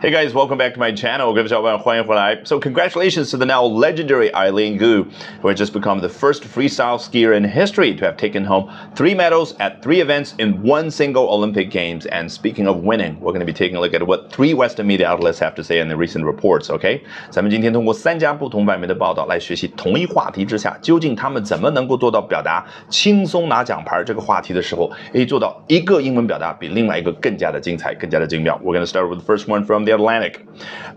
Hey guys, welcome back to my channel. 各位小伙伴，欢迎回来。So congratulations to the now legendary Eileen Gu, who has just become the first freestyle skier in history to have taken home three medals at three events in one single Olympic Games. And speaking of winning, we're going to be taking a look at what three Western media outlets have to say in the recent reports. OK，咱们今天通过三家不同版面的报道来学习同一话题之下，究竟他们怎么能够做到表达轻松拿奖牌这个话题的时候，可以做到一个英文表达比另外一个更加的精彩，更加的精妙。We're going to start with the first one from the the Atlantic.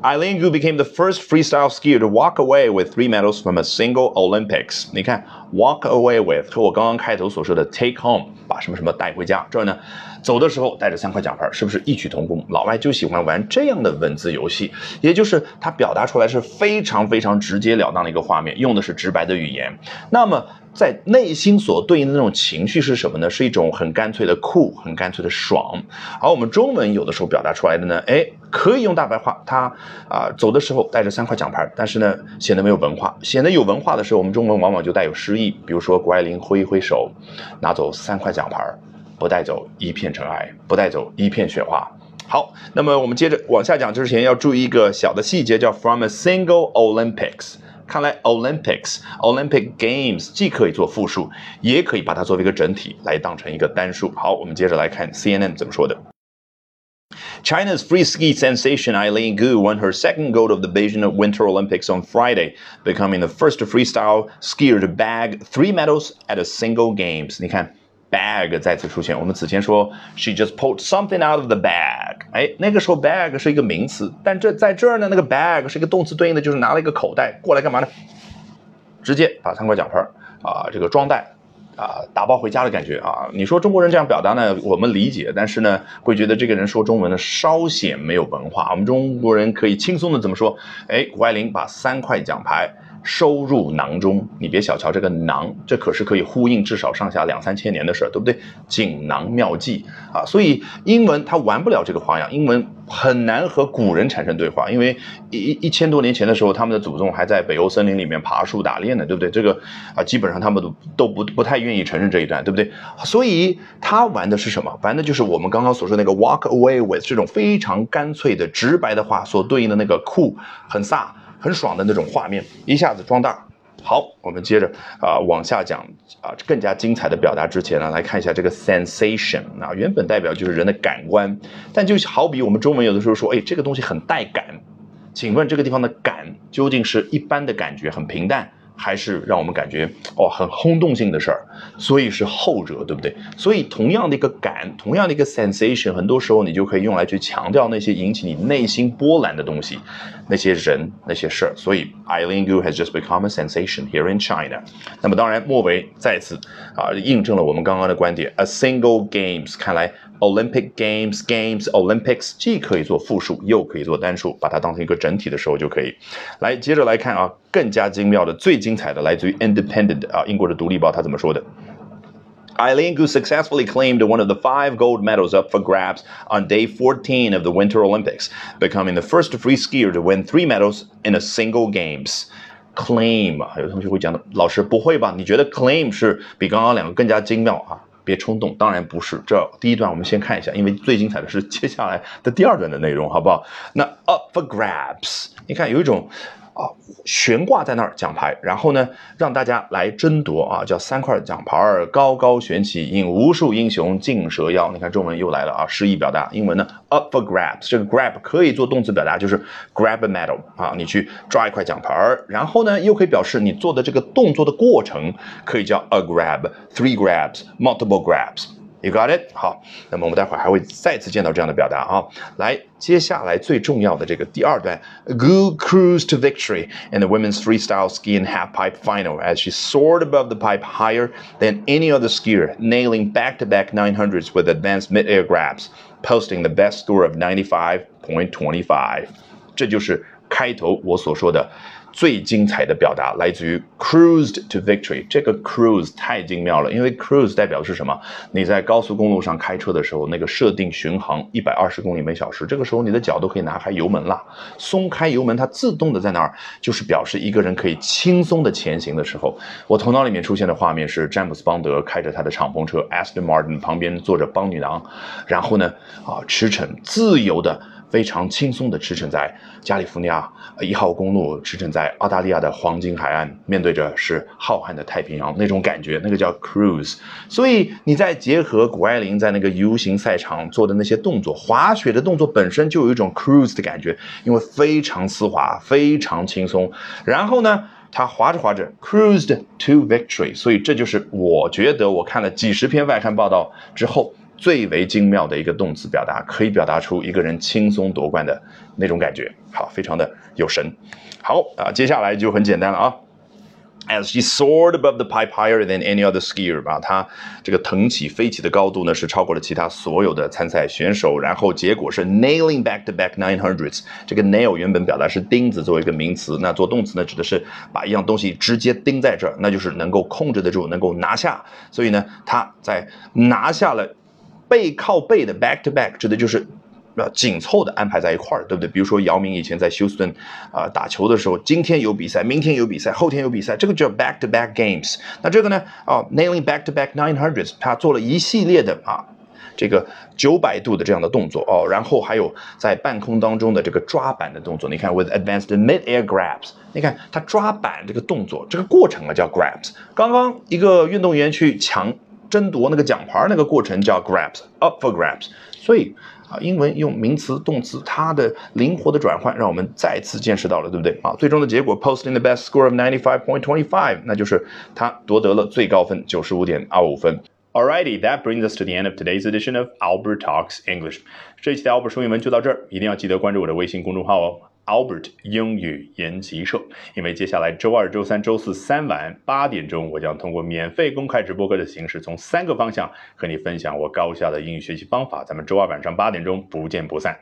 Eileen Gu became the first freestyle skier to walk away with three medals from a single Olympics. 你看，walk away with 和我刚刚开头所说的 take home 把什么什么带回家，这儿呢，走的时候带着三块奖牌，是不是异曲同工？老外就喜欢玩这样的文字游戏，也就是它表达出来是非常非常直截了当的一个画面，用的是直白的语言。那么在内心所对应的那种情绪是什么呢？是一种很干脆的酷，很干脆的爽。而我们中文有的时候表达出来的呢，哎，可以用大白话。他啊走的时候带着三块奖牌，但是呢显得没有文化。显得有文化的时候，我们中文往往就带有诗意。比如说谷爱凌挥一挥手，拿走三块奖牌，不带走一片尘埃，不带走一片雪花。好，那么我们接着往下讲之前要注意一个小的细节，叫 from a single Olympics。看来 Olympics、Olympic Games 既可以做复数，也可以把它作为一个整体来当成一个单数。好，我们接着来看 CNN 怎么说的。China's free ski sensation Eileen Gu won her second gold of the Beijing Winter Olympics on Friday, becoming the first freestyle skier to bag three medals at a single games. 你看 bag 再次出现。我们此前说 she just pulled something out of the bag，哎，那个时候 bag 是一个名词，但这在这儿呢，那个 bag 是一个动词，对应的就是拿了一个口袋过来干嘛呢？直接把三块奖牌啊，这个装袋 啊，打包回家的感觉啊。你说中国人这样表达呢，我们理解，但是呢，会觉得这个人说中文呢稍显没有文化。我们中国人可以轻松的怎么说？哎，谷爱凌把三块奖牌。收入囊中，你别小瞧这个囊，这可是可以呼应至少上下两三千年的事儿，对不对？锦囊妙计啊，所以英文它玩不了这个花样，英文很难和古人产生对话，因为一一千多年前的时候，他们的祖宗还在北欧森林里面爬树打猎呢，对不对？这个啊，基本上他们都都不不太愿意承认这一段，对不对？所以他玩的是什么？玩的就是我们刚刚所说那个 walk away with 这种非常干脆的直白的话所对应的那个酷，很飒。很爽的那种画面，一下子装大。好，我们接着啊往下讲啊更加精彩的表达之前呢，来看一下这个 sensation 啊，原本代表就是人的感官，但就好比我们中文有的时候说，哎，这个东西很带感，请问这个地方的感究竟是一般的感觉，很平淡？还是让我们感觉哦很轰动性的事儿，所以是后者，对不对？所以同样的一个感，同样的一个 sensation，很多时候你就可以用来去强调那些引起你内心波澜的东西，那些人，那些事儿。所以 Eileen Gu has just become a sensation here in China。那么当然，末尾再次啊印证了我们刚刚的观点，a single games，看来。Olympic Games, Games, Olympics 既可以做复数，又可以做单数，把它当成一个整体的时候就可以。来，接着来看啊，更加精妙的、最精彩的，来自于 Independent 啊，英国的独立报，它怎么说的？Eileen Gu successfully claimed one of the five gold medals up for grabs on day 14 of the Winter Olympics, becoming the first free skier to win three medals in a single games. Claim 啊，有同学会讲的，老师不会吧？你觉得 claim 是比刚刚两个更加精妙啊？别冲动，当然不是。这第一段我们先看一下，因为最精彩的是接下来的第二段的内容，好不好？那 up for grabs，你看有一种。 啊，悬挂在那儿奖牌，然后呢，让大家来争夺啊，叫三块奖牌高高悬起，引无数英雄竞蛇腰。你看中文又来了啊，诗意表达。英文呢，up for grabs，这个 grab 可以做动词表达，就是 grab a medal 啊，你去抓一块奖牌儿，然后呢，又可以表示你做的这个动作的过程，可以叫 a grab，three grabs，multiple grabs。You got it？好，那么我们待会儿还会再次见到这样的表达啊。来，接下来最重要的这个第二段，Gu cruised to victory in the women's freestyle ski and half pipe final as she soared above the pipe higher than any other skier, nailing back-to-back 900s with advanced mid-air grabs, posting the best score of 95.25。这就是开头我所说的。 最精彩的表达来自于 cruised to victory。这个 cruise 太精妙了，因为 cruise 代表的是什么？你在高速公路上开车的时候，那个设定巡航一百二十公里每小时，这个时候你的脚都可以拿开油门了，松开油门，它自动的在那儿，就是表示一个人可以轻松的前行的时候。我头脑里面出现的画面是詹姆斯邦德开着他的敞篷车 Aston Martin，旁边坐着邦女郎，然后呢，啊驰骋自由的。非常轻松的驰骋在加利福尼亚一号公路，驰骋在澳大利亚的黄金海岸，面对着是浩瀚的太平洋，那种感觉，那个叫 cruise。所以你再结合谷爱凌在那个 U 型赛场做的那些动作，滑雪的动作本身就有一种 cruise 的感觉，因为非常丝滑，非常轻松。然后呢，他滑着滑着 cruised to victory，所以这就是我觉得我看了几十篇外刊报道之后。最为精妙的一个动词表达，可以表达出一个人轻松夺冠的那种感觉，好，非常的有神。好啊，接下来就很简单了啊。As she soared above the pipe higher than any other skier，吧，她这个腾起飞起的高度呢是超过了其他所有的参赛选手。然后结果是 nailing back to back nine hundreds。这个 nail 原本表达是钉子作为一个名词，那做动词呢指的是把一样东西直接钉在这儿，那就是能够控制得住，能够拿下。所以呢，他在拿下了。背靠背的 back to back 指的就是呃紧凑的安排在一块儿，对不对？比如说姚明以前在休斯顿啊打球的时候，今天有比赛，明天有比赛，后天有比赛，这个叫 back to back games。那这个呢？哦，nailing back to back nine hundreds，他做了一系列的啊这个九百度的这样的动作哦，然后还有在半空当中的这个抓板的动作。你看 with advanced mid air grabs，你看他抓板这个动作，这个过程啊叫 grabs。刚刚一个运动员去抢。争夺那个奖牌那个过程叫 grabs，up for grabs。所以啊，英文用名词、动词，它的灵活的转换，让我们再次见识到了，对不对啊？最终的结果，posting the best score of ninety five point twenty five，那就是他夺得了最高分九十五点二五分。Alrighty, that brings us to the end of today's edition of Albert Talks English。这一期的 Albert 说英文就到这儿，一定要记得关注我的微信公众号哦。Albert 英语研习社，因为接下来周二、周三、周四三晚八点钟，我将通过免费公开直播课的形式，从三个方向和你分享我高效的英语学习方法。咱们周二晚上八点钟不见不散。